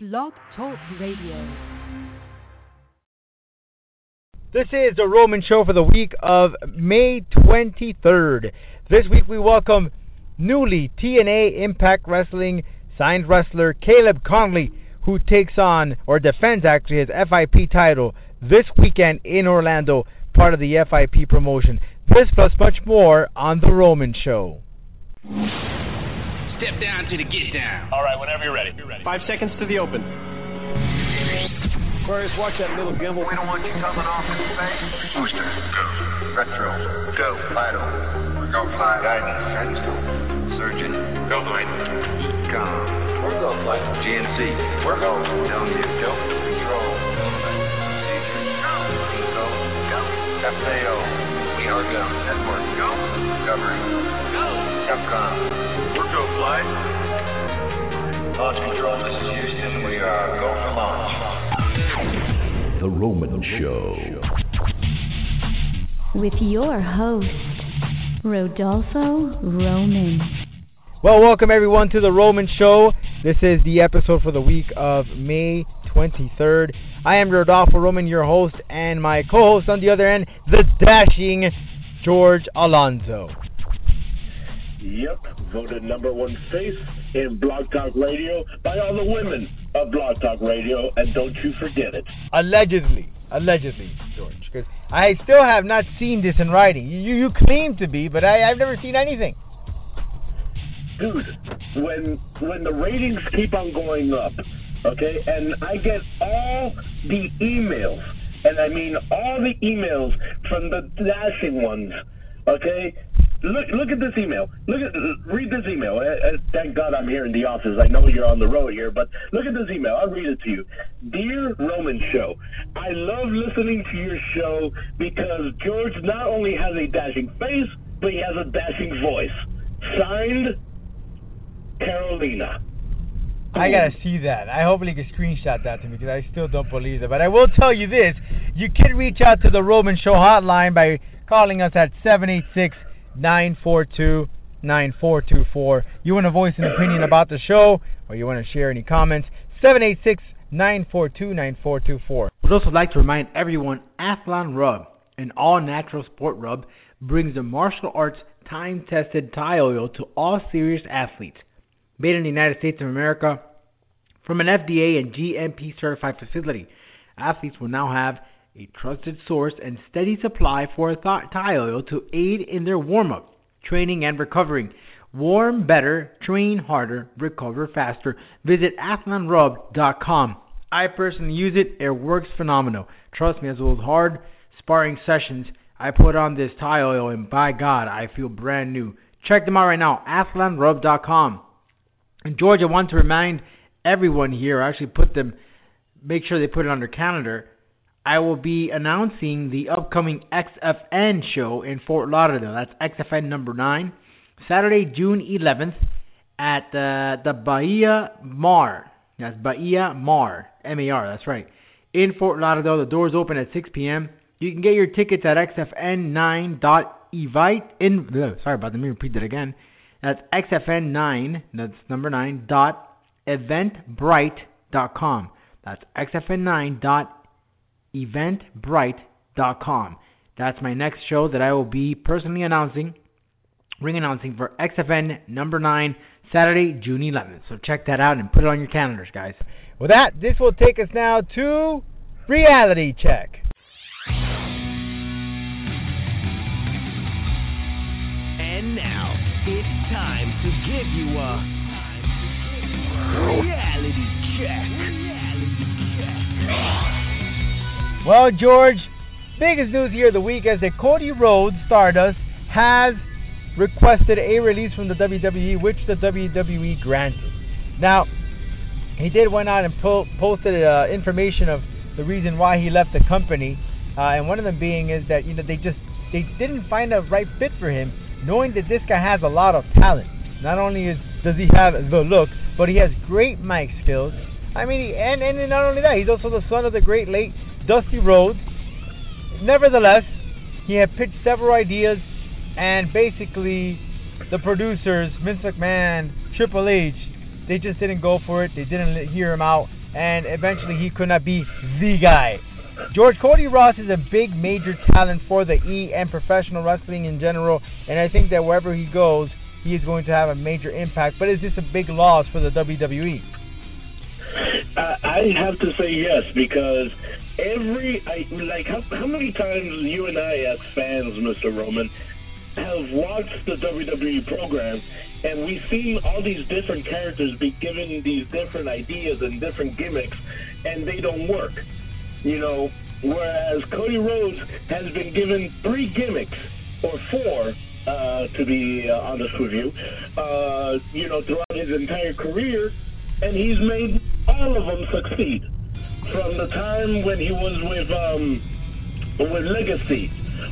Blog Talk Radio. This is the Roman Show for the week of May 23rd. This week we welcome newly TNA Impact Wrestling signed wrestler Caleb Konley, who takes on, or defends actually, his FIP title this weekend in Orlando, part of the FIP promotion. This plus much more on The Roman Show. Step down to the get down. All right, whenever you're ready. You're ready. Five seconds to the open. Aquarius, watch that little gimbal. We don't want you coming off in space. Booster, go. Retro. Go. Vital. Go fly. Guidance. Guidance go. Surgeon. Go flight. Econ. We're go flight. GNC. We're go. Telling you. Go. Control. Procedure. Go. Eco. Go. FAO. We are go. Network. Go. Discovery. Go. Capcom. We're go fly. Launch control. This is Houston. We are go for launch. The Roman Show. with your host, Rodolfo Roman. Well, welcome everyone to the Roman Show. This is the episode for the week of May 23rd. I am Rodolfo Roman, your host, and my co host on the other end, the dashing George Alonso. Yep, voted number one face in Blog Talk Radio by all the women of Blog Talk Radio, and don't you forget it. Allegedly. Allegedly, George. Because I still have not seen this in writing. You, you claim to be, but I, I've never seen anything. Dude, when when the ratings keep on going up, okay, and I get all the emails, and I mean all the emails from the dashing ones, okay. Look look at this email. Look at read this email. Uh, uh, thank God I'm here in the office. I know you're on the road here, but look at this email. I'll read it to you. Dear Roman Show, I love listening to your show because George not only has a dashing face, but he has a dashing voice. Signed, Carolina. I gotta see that. I hopefully can screenshot that to me because I still don't believe it. But I will tell you this: you can reach out to the Roman Show hotline by calling us at 786-942-9424. You want to voice an opinion about the show, or you want to share any comments? 786-942-9424. Would also like to remind everyone: Athlon Rub, an all-natural sport rub, brings the martial arts time-tested Thai oil to all serious athletes made in the United States of America from an FDA and GMP certified facility. Athletes will now have a trusted source and steady supply for Thai oil to aid in their warm up, training, and recovering. Warm better, train harder, recover faster. Visit athlonrub.com. I personally use it, it works phenomenal. Trust me, as well as hard sparring sessions, I put on this Thai oil, and by God, I feel brand new. Check them out right now, athlonrub.com. And George, I want to remind everyone here, I actually put them, make sure they put it on their calendar. I will be announcing the upcoming XFN show in Fort Lauderdale. That's XFN number nine, Saturday, June 11th at uh, the Bahia Mar. That's Bahia Mar, M-A-R. That's right. In Fort Lauderdale, the doors open at 6 p.m. You can get your tickets at xfn9.evite. In sorry about that. Let me repeat that again. That's xfn9, that's number 9, dot eventbrite.com. That's xfn9 dot eventbrite.com. That's my next show that I will be personally announcing, ring announcing for XFN number 9, Saturday, June 11th. So check that out and put it on your calendars, guys. With that, this will take us now to Reality Check. And now, it's time to give you a reality check. Well, George, biggest news here of the week is that Cody Rhodes, Stardust, has requested a release from the WWE, which the WWE granted. Now, he did went out and po- posted uh, information of the reason why he left the company, uh, and one of them being is that you know they just they didn't find a right fit for him, knowing that this guy has a lot of talent. Not only is, does he have the look, but he has great mic skills. I mean, and and not only that, he's also the son of the great late Dusty Rhodes. Nevertheless, he had pitched several ideas, and basically, the producers, Vince McMahon, Triple H, they just didn't go for it. They didn't hear him out, and eventually he could not be the guy. George Cody Rhodes is a big major talent for the E and professional wrestling in general, and I think that wherever he goes, he is going to have a major impact. But is this a big loss for the WWE? I uh, I have to say yes because every I like how how many times you and I as fans, Mr. Roman, have watched the WWE program and we've seen all these different characters be given these different ideas and different gimmicks and they don't work. You know, whereas Cody Rhodes has been given three gimmicks or four uh, to be uh, honest with you, uh, you know, throughout his entire career, and he's made all of them succeed. From the time when he was with um, with Legacy,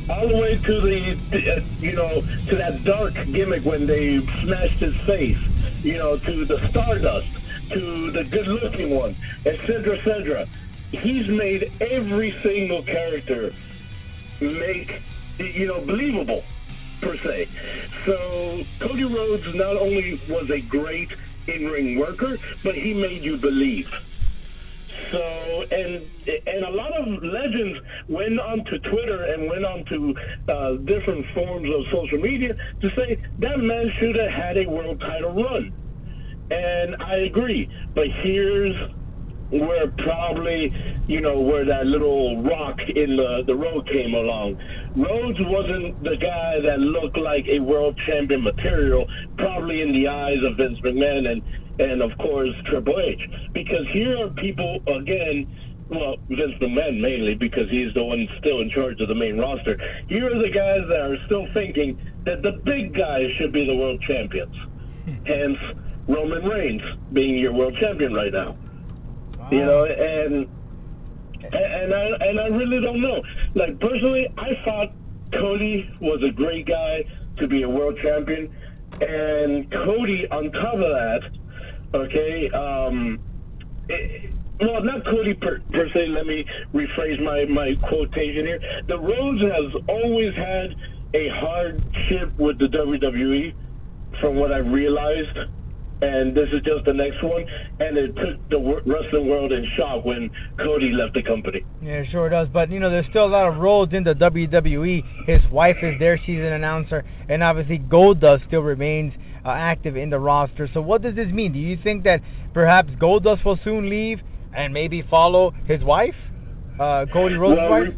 all the way to the, uh, you know, to that dark gimmick when they smashed his face, you know, to the Stardust, to the good-looking one, etc., etc. He's made every single character make, you know, believable per se. So Cody Rhodes not only was a great in-ring worker, but he made you believe. So and and a lot of legends went onto Twitter and went onto uh, different forms of social media to say that man should have had a world title run, and I agree. But here's where probably you know where that little rock in the the road came along. Rhodes wasn't the guy that looked like a world champion material, probably in the eyes of Vince McMahon and and of course Triple H, because here are people again. Well, Vince McMahon mainly because he's the one still in charge of the main roster. Here are the guys that are still thinking that the big guys should be the world champions. Hmm. Hence, Roman Reigns being your world champion right now. You know, and and I and I really don't know. Like personally, I thought Cody was a great guy to be a world champion, and Cody on top of that, okay, um, it, well, not Cody per, per se. Let me rephrase my my quotation here. The Rhodes has always had a hardship with the WWE, from what I've realized and this is just the next one. And it took the wrestling world in shock when Cody left the company. Yeah, it sure does. But you know, there's still a lot of roles in the WWE. His wife is there; she's an announcer, and obviously Goldust still remains uh, active in the roster. So, what does this mean? Do you think that perhaps Goldust will soon leave and maybe follow his wife, uh, Cody Rhodes' well, wife? re-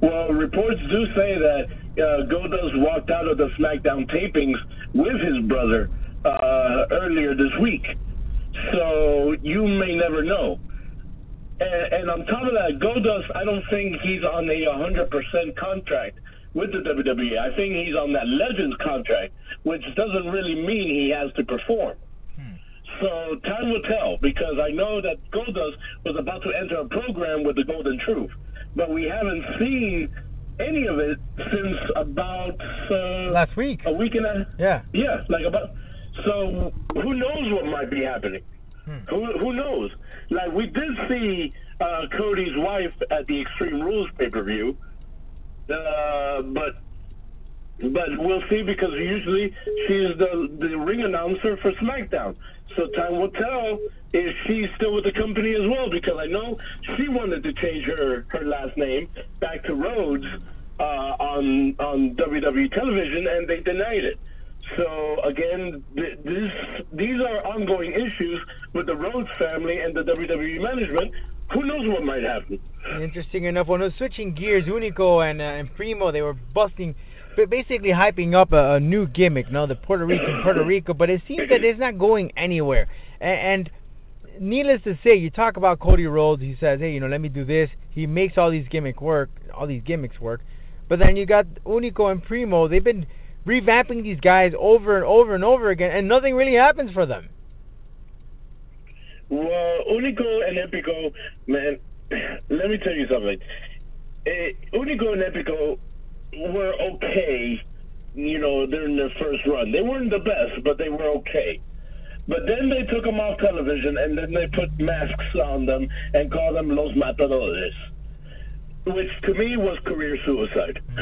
well, reports do say that uh, Goldust walked out of the SmackDown tapings with his brother uh, earlier this week. So you may never know. And, and on top of that, Goldust, I don't think he's on a 100% contract with the WWE. I think he's on that Legends contract, which doesn't really mean he has to perform. So time will tell because I know that Goldust was about to enter a program with the Golden Truth, but we haven't seen any of it since about uh, Last week. a week and a Yeah. yeah, like about. So who knows what might be happening? Hmm. Who who knows? Like we did see uh, Cody's wife at the Extreme Rules pay per view, uh, but but we'll see because usually she's the the ring announcer for SmackDown. So time will tell if she's still with the company as well because I know she wanted to change her her last name back to Rhodes uh, on on WWE television and they denied it. So again, th- this these are ongoing issues with the Rhodes family and the WWE management. Who knows what might happen? Interesting enough, when I was switching gears, Unico and, uh, and Primo, they were busting, but basically hyping up a, a new gimmick, you no, the Puerto Rican Puerto Rico, but it seems that it's not going anywhere. And, and needless to say, you talk about Cody Rhodes, he says, hey, you know, let me do this. He makes all these gimmick work, all these gimmicks work. But then you got Unico and Primo, they've been revamping these guys over and over and over again, and nothing really happens for them. Well, Unico and Epico, man, let me tell you something. Eh, Unico and Epico were okay, you know, during their first run. They weren't the best, but they were okay. But then they took them off television and then they put masks on them and called them Los Matadores, which to me was career suicide.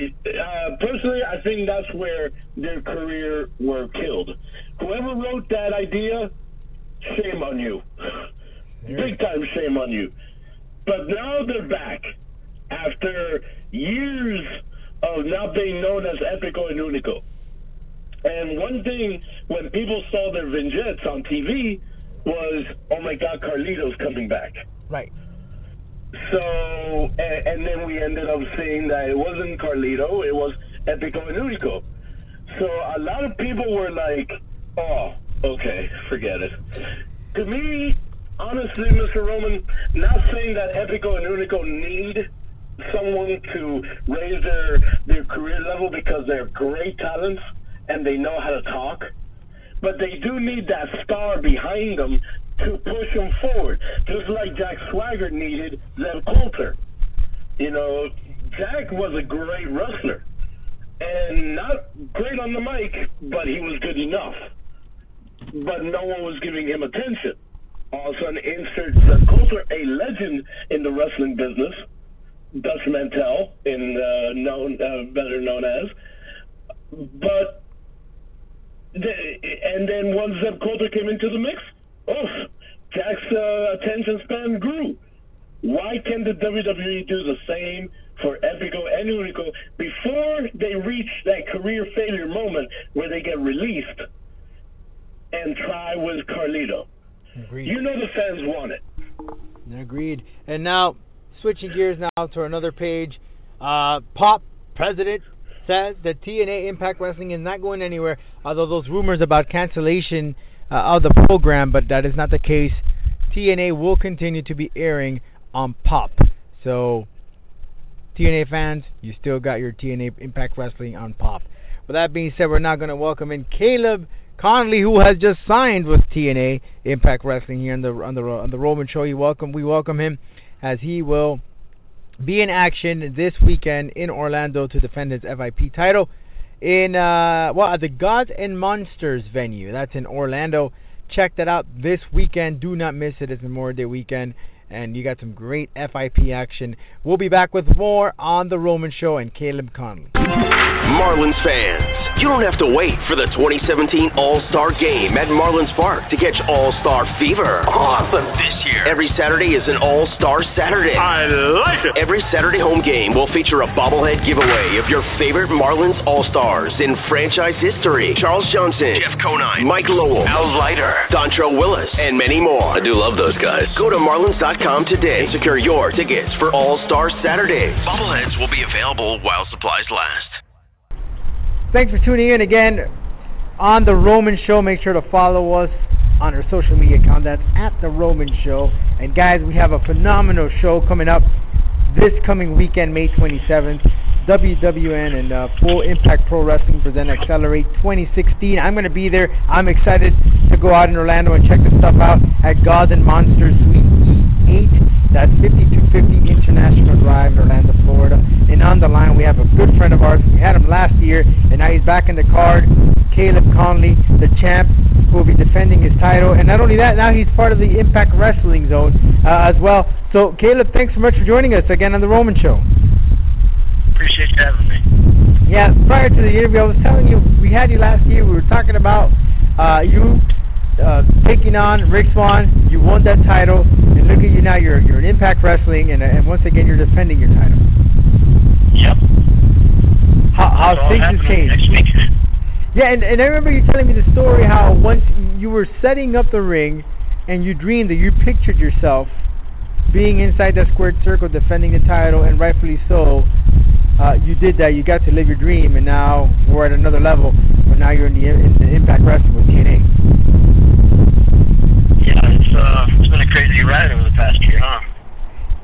uh, personally, I think that's where their career were killed. Whoever wrote that idea shame on you. Big time shame on you. But now they're back after years of not being known as Epico and Unico. And one thing when people saw their vignettes on TV was, oh my God, Carlito's coming back. Right. So, and, and then we ended up seeing that it wasn't Carlito, it was Epico and Unico. So a lot of people were like, oh, okay, forget it. To me, honestly, Mr. Roman, not saying that Epico and Unico need someone to raise their their career level because they're great talents and they know how to talk, but they do need that star behind them to push them forward, just like Jack Swagger needed Zeb Colter. You know, Jack was a great wrestler and not great on the mic, but he was good enough. But no one was giving him attention. All of a sudden, insert Zeb Colter, a legend in the wrestling business, Dutch Mantel, in uh, known uh, better known as, but and then once Zeb Colter came into the mix, oh, Jack's uh, attention span grew. Why can't the WWE do the same for Epico and Unico before they reach that career failure moment where they get released and try with Carlito? Agreed. You know the fans want it. Agreed. And now, switching gears now to another page. Uh, Pop president says that TNA Impact Wrestling is not going anywhere. Although those rumors about cancellation uh, of the program, but that is not the case. TNA will continue to be airing on Pop. So, TNA fans, you still got your TNA Impact Wrestling on Pop. With that being said, we're now going to welcome in Caleb Konley, who has just signed with TNA Impact Wrestling here on the on the on the Roman Show. You welcome, we welcome him as he will be in action this weekend in Orlando to defend his FIP title in uh, well at the Gods and Monsters venue. That's in Orlando. Check that out this weekend. Do not miss it. It's Memorial Day weekend, and you got some great FIP action. We'll be back with more on the Roman Show and Caleb Konley. Marlins fans, you don't have to wait for the 2017 All Star Game at Marlins Park to catch All Star Fever. Awesome this year. Every Saturday is an All Star Saturday. I like it. Every Saturday home game will feature a bobblehead giveaway of your favorite Marlins All Stars in franchise history. Charles Johnson, Jeff Conine, Mike Lowell, Al Leiter, Dontrelle Willis, and many more. I do love those guys. Go to Marlins.com today and secure your tickets for All Star Saturdays. Bobbleheads will be available while supplies last. Thanks for tuning in again on the Roman Show. Make sure to follow us on our social media account. That's at the Roman Show. And guys, we have a phenomenal show coming up this coming weekend, May 27th. WWN and uh, Full Impact Pro Wrestling present Accelerate 2016. I'm going to be there. I'm excited to go out in Orlando and check the stuff out at Gods and Monsters Suite E8. That's 5250 International Drive in Orlando, Florida. And on the line, we have a good friend of ours. We had him last year, and now he's back in the card. Caleb Konley, the champ, who will be defending his title. And not only that, now he's part of the Impact Wrestling Zone uh, as well. So, Caleb, thanks so much for joining us again on The Roman Show. Appreciate you having me. Yeah, prior to the interview, I was telling you, we had you last year. We were talking about uh, you uh, taking on Rich Swann. You won that title, and look at you now. You're you're in Impact Wrestling, and, and once again, you're defending your title. Yep. How, how things have changed. Next week. Yeah, and, and I remember you telling me the story how once you were setting up the ring, and you dreamed that you pictured yourself being inside that squared circle, defending the title, and rightfully so. Uh, you did that. You got to live your dream, and now we're at another level. But now you're in the, in the Impact Wrestling with TNA. Yeah, it's uh, it's been a crazy ride over the past year, huh?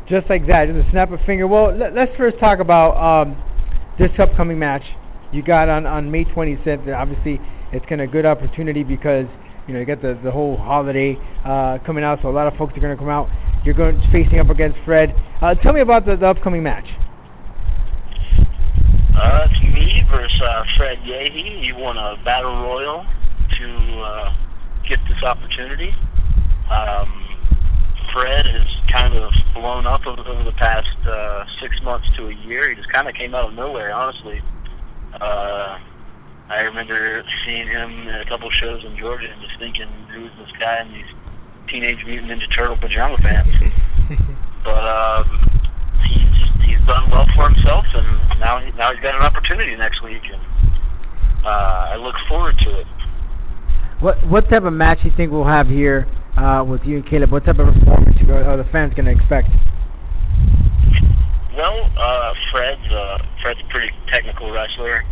Just like that, just a snap of finger. Well, let, let's first talk about um, this upcoming match you got on on May 27th. Obviously, it's of a good opportunity because you know you got the the whole holiday uh, coming out, so a lot of folks are going to come out. You're going facing up against Fred. Uh, tell me about the, the upcoming match. Uh, it's me versus uh, Fred Yehi. He won a battle royal to uh, get this opportunity. Um, Fred has kind of blown up over, over the past uh, six months to a year. He just kind of came out of nowhere, honestly. Uh, I remember seeing him at a couple shows in Georgia and just thinking, who's this guy? And he's Teenage Mutant Ninja Turtle pajama pants. but um, he's he's done well for himself, and now he, now he's got an opportunity next week, and uh, I look forward to it. What what type of match do you think we'll have here uh, with you and Caleb? What type of performance are, are the fans going to expect? Well, uh, Fred's uh, Fred's a pretty technical wrestler.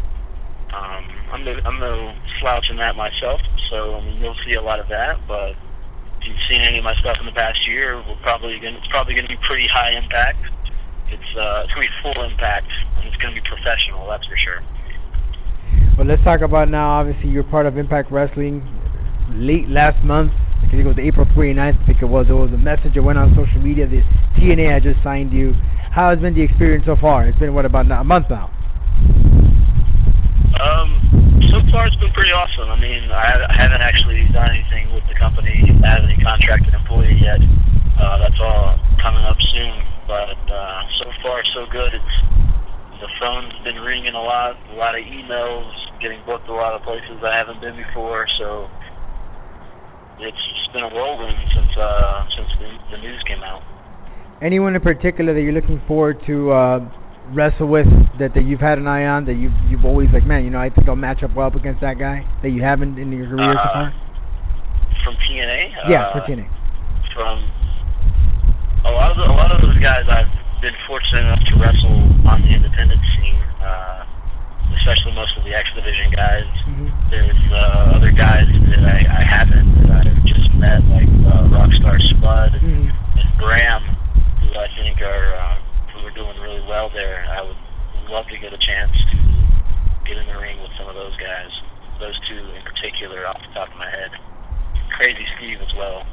Um, I'm no, I'm no slouch in that myself, so I mean you'll see a lot of that. But if you've seen any of my stuff in the past year, we're probably gonna, it's probably going to be pretty high impact. It's uh, it's going to be full impact, and it's going to be professional. That's for sure. Well, let's talk about now. Obviously, you're part of Impact Wrestling. Late last month, I think it was April 29th. I think it was. There was a message that went on social media. The TNA had just signed you. How has been the experience so far? It's been what about a month now? Um, so far it's been pretty awesome. I mean, I haven't actually done anything with the company as a contracted employee yet. Uh, that's all coming up soon. But uh, so far so good. It's the phone's been ringing a lot, a lot of emails, getting booked a lot of places I haven't been before. So it's just been a whirlwind since uh, since the, the news came out. Anyone in particular that you're looking forward to uh, wrestle with that, that you've had an eye on that you've you've always like, man, you know, I think I'll match up well up against that guy that you haven't in your career uh, so far? From TNA? Yeah, uh, for TNA. From a lot of the, a lot of those guys I've been fortunate enough to wrestle on the independent scene, uh, especially most of the X Division guys. Mm-hmm. There's uh, other guys that I, I haven't that I've just met, like uh, Rockstar Spud mm-hmm. and Graham, who I think are uh, who are doing really well there. I would love to get a chance to get in the ring with some of those guys. Those two in particular, off the top of my head. Crazy Steve as well.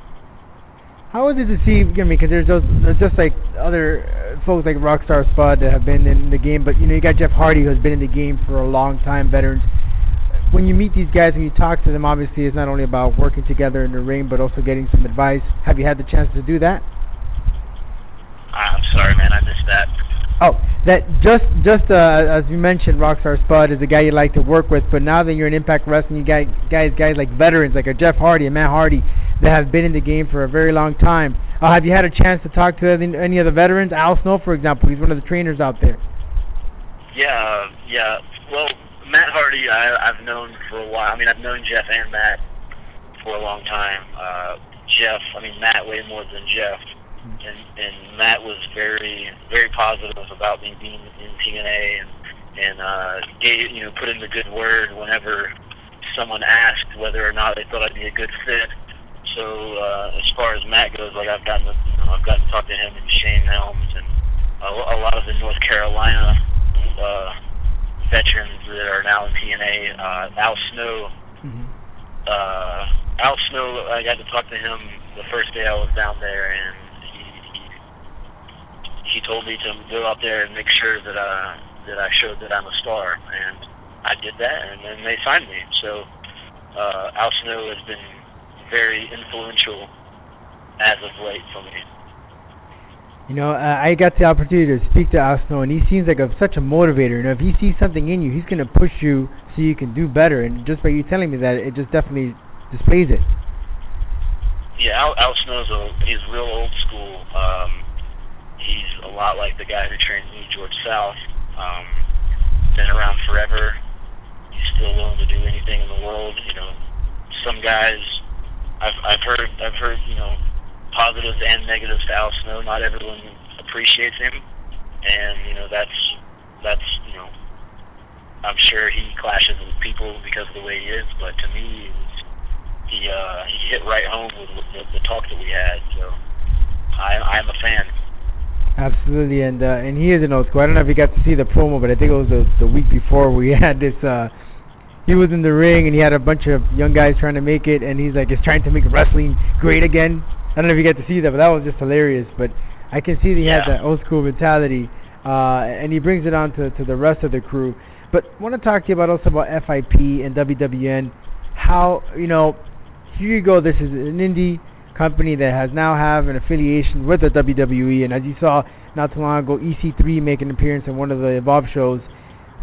How is it to see? I mean, because there's those, there's just like other uh, folks like Rockstar Spud that have been in the game, but you know, you got Jeff Hardy who's been in the game for a long time, veterans. When you meet these guys and you talk to them, obviously it's not only about working together in the ring, but also getting some advice. Have you had the chance to do that? I'm sorry, man, I missed that. Oh, that just just uh, as you mentioned, Rockstar Spud is a guy you like to work with, but now that you're in Impact Wrestling, you got guys guys like veterans like a Jeff Hardy and Matt Hardy that have been in the game for a very long time. Uh, have you had a chance to talk to any, of the veterans? Al Snow, for example, he's one of the trainers out there. Yeah, yeah. Well, Matt Hardy, I, I've known for a while. I mean, I've known Jeff and Matt for a long time. Uh, Jeff, I mean Matt, way more than Jeff. And and Matt was very very positive about me being in TNA and and uh, gave you know put in the good word whenever someone asked whether or not they thought I'd be a good fit. So uh, as far as Matt goes, like I've gotten to, you know, I've gotten to talk to him and Shane Helms and a, a lot of the North Carolina uh, veterans that are now in TNA. Uh, Al Snow, mm-hmm. uh, Al Snow, I got to talk to him the first day I was down there, and he he, he told me to go out there and make sure that uh, that I showed that I'm a star, and I did that, and then they signed me. So uh, Al Snow has been very influential as of late for me. You know, uh, I got the opportunity to speak to Al Snow, and he seems like a, such a motivator. You know, if he sees something in you, he's going to push you so you can do better. And just by you telling me that, it just definitely displays it. Yeah, Al, Al Snow's a, he's real old school. Um, he's a lot like the guy who trained me, George South. Um, been around forever. He's still willing to do anything in the world. You know, some guys I've I've heard I've heard you know positives and negatives to Al Snow. Not everyone appreciates him, and you know that's that's you know I'm sure he clashes with people because of the way he is. But to me, he uh, he hit right home with the, the talk that we had. So I I'm a fan. Absolutely, and uh, and he is an old school. I don't know if you got to see the promo, but I think it was the, the week before we had this. uh He was in the ring and he had a bunch of young guys trying to make it, and he's like, "Is trying to make wrestling great again." I don't know if you get to see that, but that was just hilarious. But I can see that he Yeah. has that old school mentality, uh, and he brings it on to, to the rest of the crew. But I want to talk to you about also about FIP and WWN. How you know, here you go. This is an indie company that has now have an affiliation with the WWE, and as you saw not too long ago, EC3 make an appearance in one of the Evolve shows.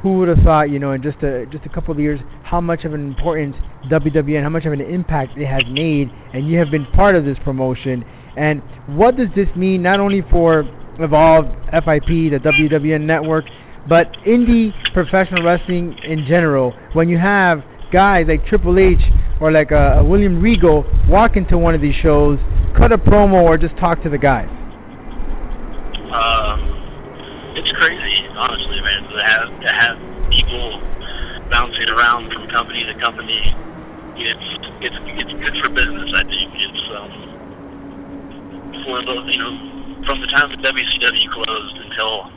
Who would have thought, you know, in just a just a couple of years, how much of an importance WWE and how much of an impact it has made, and you have been part of this promotion. And what does this mean not only for Evolve, FIP, the WWN network, but indie professional wrestling in general? When you have guys like Triple H or like a, a William Regal walk into one of these shows, cut a promo, or just talk to the guys. Um, it's crazy, honestly, man. To have to have people bouncing around from company to company, it's it's it's good for business. I think it's um, for the you know from the time that WCW closed until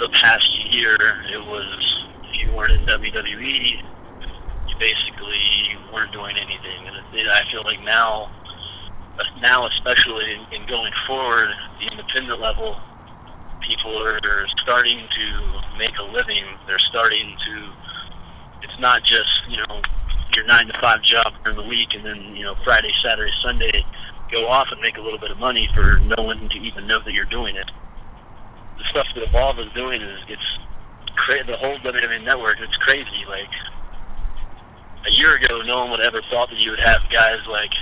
the past year, it was if you weren't in WWE, you basically weren't doing anything. And it, I feel like now, now especially in, in going forward, the independent level, people are starting to make a living. They're starting to. It's not just you know your nine to five job during the week, and then you know Friday, Saturday, Sunday, go off and make a little bit of money for no one to even know that you're doing it. The stuff that Evolve is doing is it's cra- the whole WWE network. It's crazy. Like a year ago, no one would ever thought that you would have guys like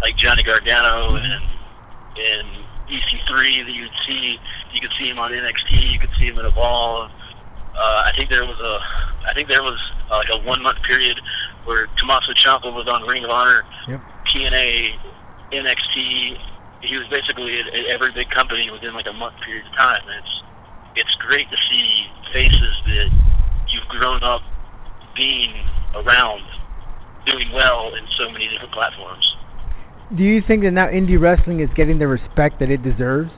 like Johnny Gargano and and EC3 that you'd see. You could see him on NXT. You could see him in Evolve. Uh, I think there was a, I think there was uh, like a one month period where Tommaso Ciampa was on Ring of Honor, Yep. TNA, NXT. He was basically at, at every big company within like a month period of time. And it's it's great to see faces that you've grown up being around doing well in so many different platforms. Do you think that now indie wrestling is getting the respect that it deserves?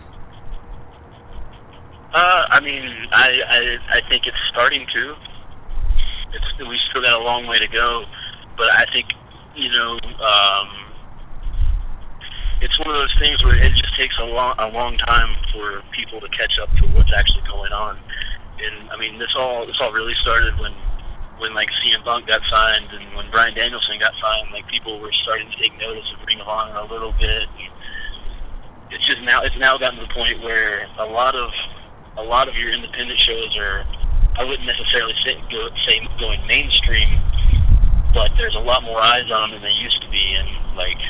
Uh, I mean, I, I I think it's starting to. It's we still got a long way to go, but I think you know um, it's one of those things where it just takes a long a long time for people to catch up to what's actually going on. And I mean, this all this all really started when when like CM Punk got signed and when Bryan Danielson got signed. Like people were starting to take notice of Ring of Honor a little bit. And it's just now it's now gotten to the point where a lot of a lot of your independent shows are I wouldn't necessarily say go, say going mainstream, but there's a lot more eyes on them than there used to be, and like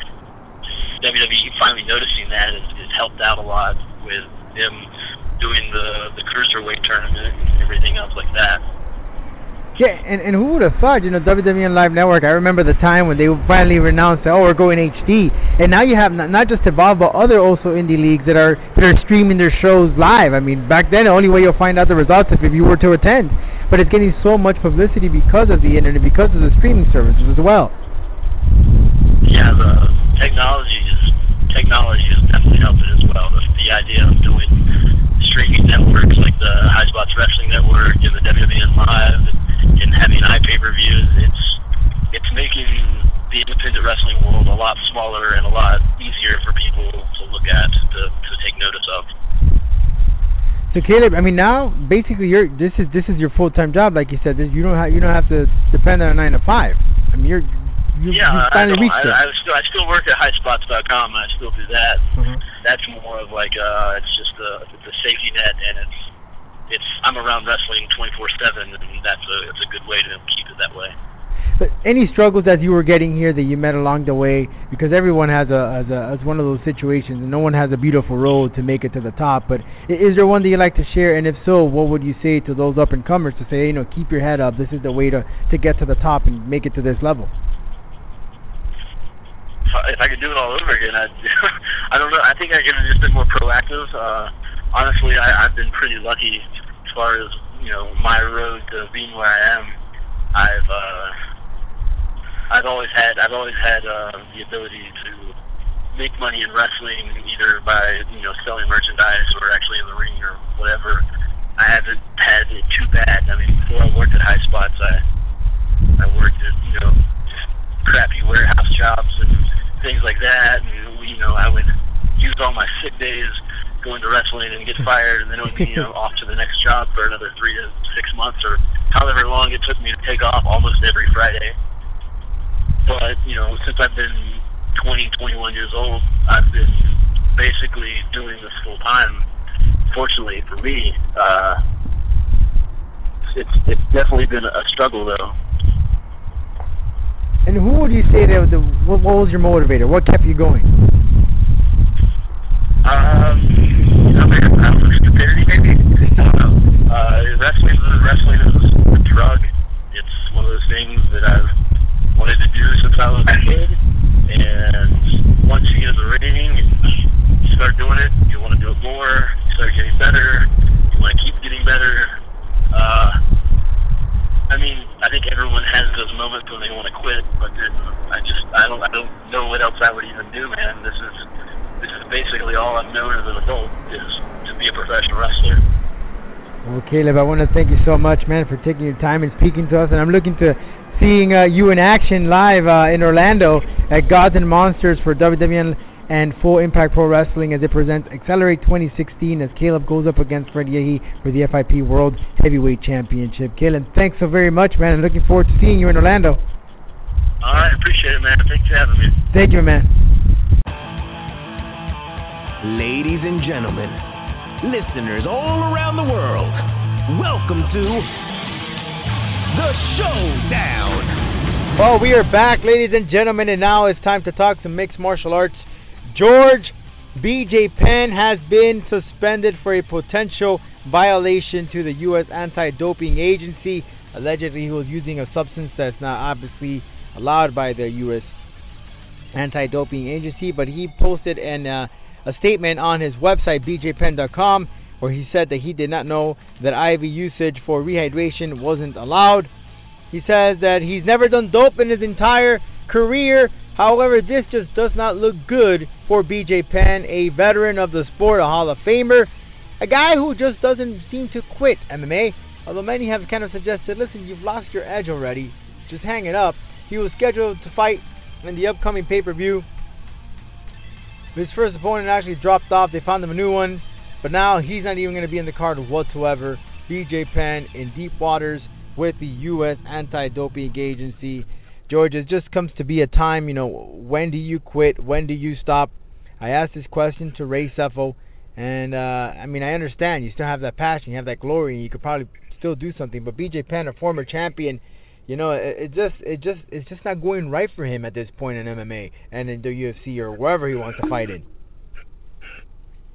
WWE finally noticing that has, has helped out a lot with them doing the the cruiserweight tournament and everything else like that. Yeah, and, and who would have thought, you know, WWN Live Network, I remember the time when they finally announced, oh, we're going HD. And now you have not, not just Evolve, but other also indie leagues that are that are streaming their shows live. I mean, back then, the only way you'll find out the results is if you were to attend. But it's getting so much publicity because of the internet, because of the streaming services as well. Yeah, the technology is technology has definitely helped it as well. The, the idea of doing streaming networks like the High Spots Wrestling Network and the WWN Live and, and having iPay-per-views, it's it's making the independent wrestling world a lot smaller and a lot easier for people to look at to, to take notice of. So Caleb, I mean, now basically you're this is this is your full time job, like you said. This, you don't have you don't have to depend on a nine to five. I mean, you're you, yeah, you I, finally don't, reached I, it. I still I still work at highspots.com. I still do that. Mhm. That's more of like uh, it's just a it's a safety net, and it's it's I'm around wrestling 24/7, and that's a it's a good way to keep it that way. But any struggles that you were getting here that you met along the way, because everyone has a has a has one of those situations, and no one has a beautiful road to make it to the top. But is there one that you like to share? And if so, what would you say to those up and comers to say, you know, keep your head up. This is the way to to get to the top and make it to this level. If I, could do it all over again, I'd I don't know. I think I could have just been more proactive. Uh, honestly, I, I've been pretty lucky as far as you know my road to being where I am. I've uh, I've always had I've always had uh, the ability to make money in wrestling, either by you know selling merchandise or actually in the ring or whatever. I haven't had it too bad. I mean, before I worked at High Spots, I I worked at you know crappy warehouse jobs and things like that. And you know, I would use all my sick days going to wrestling and get fired, and then it would be you know off to the next job for another three to six months or however long it took me to take off almost every Friday. But you know, since I've been 20, 21 years old, I've been basically doing this full time. Fortunately for me, uh, it's it's definitely been a struggle though. And who would you say that the what, what was your motivator? What kept you going? Um, I out of stupidity, maybe. I don't know. Uh, wrestling, wrestling is a drug. It's one of those things that I've wanted to do since I was a kid. And once you get in the ring and you start doing it, you want to do it more. You start getting better. You want to keep getting better. Uh, I mean, I think everyone has those moments when they want to quit, but then I just, I don't, I don't know what else I would even do, man. This is, this is basically all I've known as an adult is to be a professional wrestler. Well, Caleb, I want to thank you so much, man, for taking your time and speaking to us. And I'm looking to seeing uh, you in action live uh, in Orlando at Gods and Monsters for WWN and Full Impact Pro Wrestling as it presents Accelerate 2016 as Caleb goes up against Fred Yehi for the FIP World Heavyweight Championship. Caleb, thanks so very much, man. I'm looking forward to seeing you in Orlando. All right, appreciate it, man. Thanks for having me. Thank you, man. Ladies and gentlemen, listeners all around the world, welcome to the Showdown. Well, we are back, ladies and gentlemen, and now it's time to talk some mixed martial arts. George BJ Penn has been suspended for a potential violation to the U.S. Anti Doping Agency. Allegedly, he was using a substance that's not obviously allowed by the U.S. Anti Doping Agency, but he posted an, uh, a statement on his website, bjpenn.com, where he said that he did not know that IV usage for rehydration wasn't allowed. He says that he's never done dope in his entire career. However, this just does not look good for BJ Penn, a veteran of the sport, a Hall of Famer, a guy who just doesn't seem to quit MMA. Although many have kind of suggested, listen, you've lost your edge already. Just hang it up. He was scheduled to fight in the upcoming pay-per-view. His first opponent actually dropped off. They found him a new one. But now he's not even going to be in the card whatsoever. BJ Penn in deep waters with the U.S. Anti-Doping Agency. George, it just comes to be a time, you know, when do you quit? When do you stop? I asked this question to Ray Sefo, and uh, I mean, I understand you still have that passion, you have that glory, and you could probably still do something. But BJ Penn, a former champion, you know, it, it just, it just, it's just not going right for him at this point in MMA and in the UFC or wherever he wants to fight in.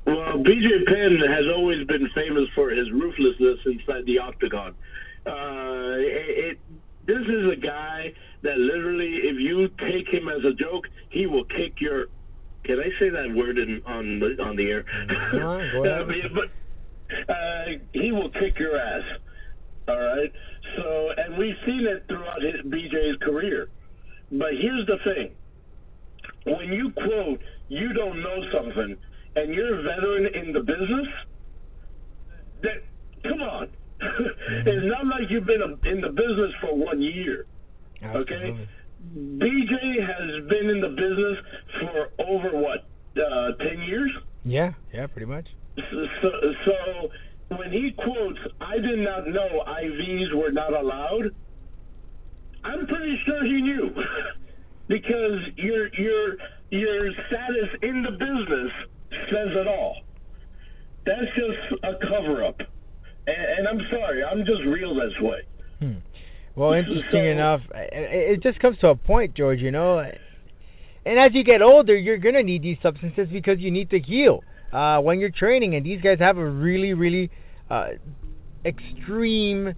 Well, BJ Penn has always been famous for his ruthlessness inside the octagon. Uh, it, this is a guy that literally, if you take him as a joke, he will kick your. Can I say that word in, on the on the air? No. But uh, he will kick your ass. All right. So, and we've seen it throughout his, BJ's career. But here's the thing: when you quote, "You don't know something," and you're a veteran in the business, that come on. It's not like you've been a, in the business for one year. Okay? BJ has been in the business for over what, uh, 10 years? Yeah, yeah, pretty much. So, so, so when he quotes, I did not know IVs were not allowed, I'm pretty sure he knew. because your your your status in the business says it all. That's just a cover up. And, and I'm sorry, I'm just real this way. Hmm. Well, interesting So- enough, it, it just comes to a point, George. You know, and as you get older, you're gonna need these substances because you need to heal uh, when you're training. And these guys have a really, really uh, extreme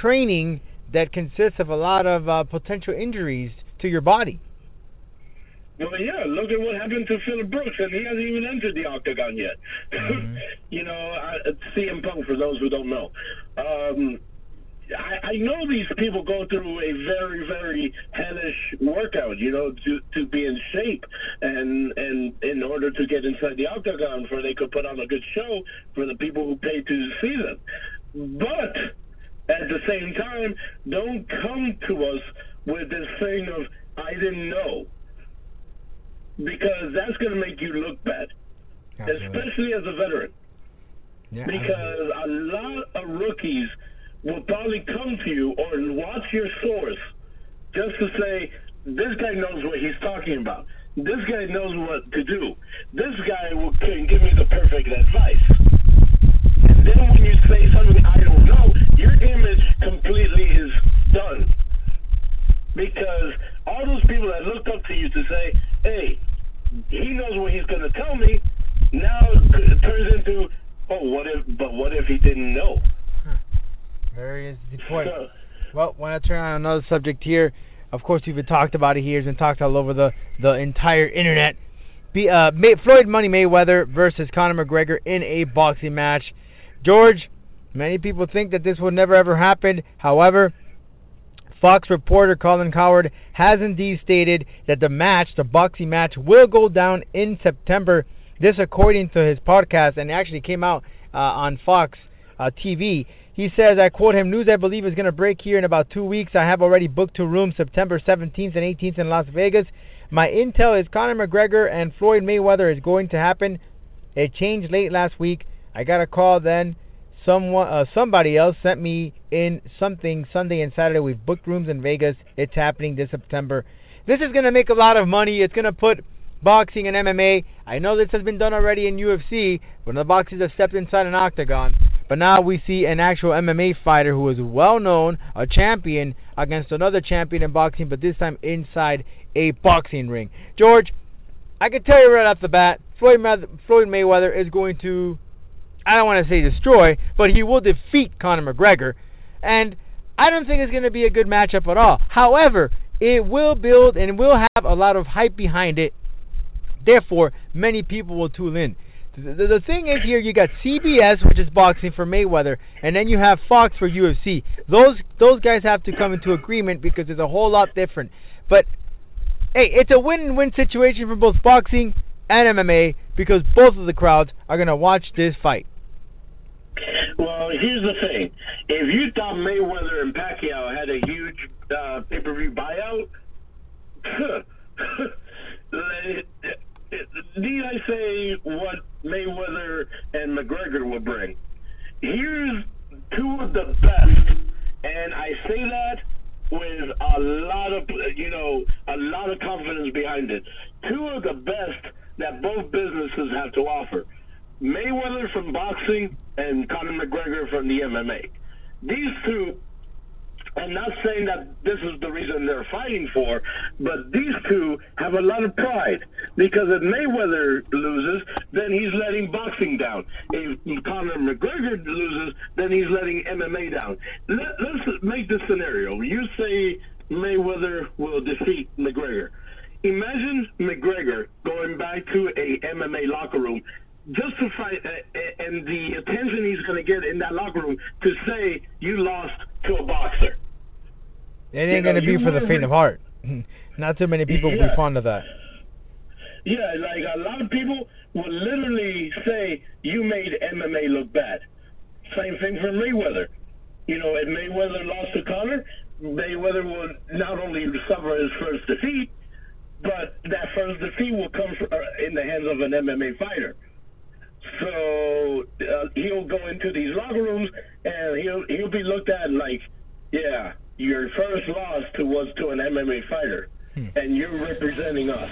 training that consists of a lot of uh, potential injuries to your body. Well, yeah, look at what happened to Phillip Brooks, and he hasn't even entered the octagon yet. you know, I, CM Punk, for those who don't know. Um, I, I know these people go through a very, very hellish workout, you know, to, to be in shape and and in order to get inside the octagon for they could put on a good show for the people who pay to see them. But at the same time, don't come to us with this thing of I didn't know. Because that's going to make you look bad, especially as a veteran. Yeah, Because a lot of rookies will probably come to you or watch your source just to say, this guy knows what he's talking about. This guy knows what to do. This guy will, can give me the perfect advice. And then when you say something I don't know, your image completely is done. Because all those people that looked up to you to say, hey, he knows what he's going to tell me, now it turns into, oh, what if, but what if he didn't know? Hmm. Very interesting point. So, well, when I turn on another subject here, of course, we've been talked about it here. It's been talked all over the, the entire internet. Be, uh, May, Floyd Money Mayweather versus Conor McGregor in a boxing match. George, many people think that this will never ever happen. However, Fox reporter Colin Cowherd has indeed stated that the match, the boxing match, will go down in September. This, according to his podcast, and actually came out uh, on Fox uh, TV. He says, I quote him, news I believe is going to break here in about two weeks. I have already booked two rooms September 17th and 18th in Las Vegas. My intel is Conor McGregor and Floyd Mayweather is going to happen. It changed late last week. I got a call then. Someone, uh, somebody else sent me in something Sunday and Saturday. We've booked rooms in Vegas. It's happening this September. This is going to make a lot of money. It's going to put boxing and MMA. I know this has been done already in UFC when the boxers have stepped inside an octagon. But now we see an actual MMA fighter who is well known, a champion, against another champion in boxing, but this time inside a boxing ring. George, I can tell you right off the bat, Floyd, Mayweather is going to, I don't want to say destroy, but he will defeat Conor McGregor. And I don't think it's going to be a good matchup at all. However, it will build and will have a lot of hype behind it. Therefore, many people will tune in. The, the, thing is here, you got CBS, which is boxing for Mayweather, and then you have Fox for UFC. Those those guys have to come into agreement because it's a whole lot different. But hey, it's a win-win situation for both boxing and MMA because both of the crowds are gonna watch this fight. Well, here's the thing: if you thought Mayweather and Pacquiao had a huge uh, pay-per-view buyout, need I say what Mayweather and McGregor will bring? Here's two of the best, and I say that with a lot of you know a lot of confidence behind it. Two of the best that both businesses have to offer. Mayweather from boxing and Conor McGregor from the MMA. These two I'm not saying that this is the reason they're fighting for, but these two have a lot of pride because if Mayweather loses, then he's letting boxing down. If Conor McGregor loses, then he's letting MMA down. Let, let's make this scenario. You say Mayweather will defeat McGregor. Imagine McGregor going back to a MMA locker room just to fight, uh, and the attention he's going to get in that locker room to say you lost to a boxer. It ain't you know, gonna be for the faint of heart. Not too many people yeah. will be fond of that. Yeah, like a lot of people will literally say you made MMA look bad. Same thing for Mayweather. You know, if Mayweather lost to Conor, Mayweather will not only suffer his first defeat, but that first defeat will come uh, in the hands of an MMA fighter. So uh, he'll go into these locker rooms and he'll he'll be looked at like, yeah, your first loss to was to an MMA fighter, hmm. and you're representing us.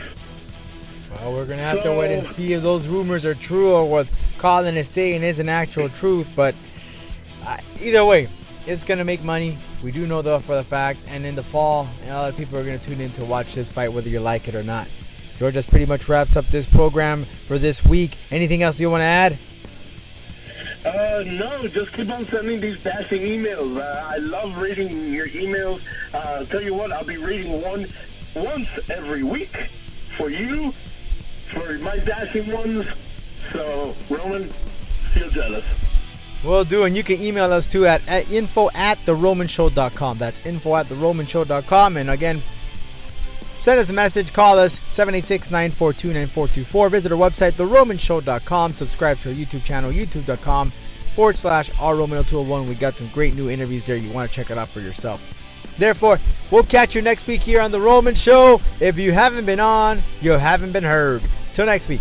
Well, we're gonna have so, to wait and see if those rumors are true or what Colin is saying is an actual truth. But uh, either way, it's gonna make money. We do know that for the fact. And in the fall, a lot of people are gonna tune in to watch this fight, whether you like it or not. George, that pretty much wraps up this program for this week. Anything else you want to add? Uh, no, just keep on sending these dashing emails. Uh, I love reading your emails. Uh, tell you what, I'll be reading one once every week for you, for my dashing ones. So, Roman, feel jealous. Will do, and you can email us too at, at info at theromanshow.com. That's info at theromanshow.com. And again, send us a message, call us 786-942-9424. Visit our website, theromanshow.com. Subscribe to our YouTube channel, youtube.com forward slash rroman201. We got some great new interviews there. You want to check it out for yourself. Therefore, we'll catch you next week here on The Roman Show. If you haven't been on, you haven't been heard. Till next week.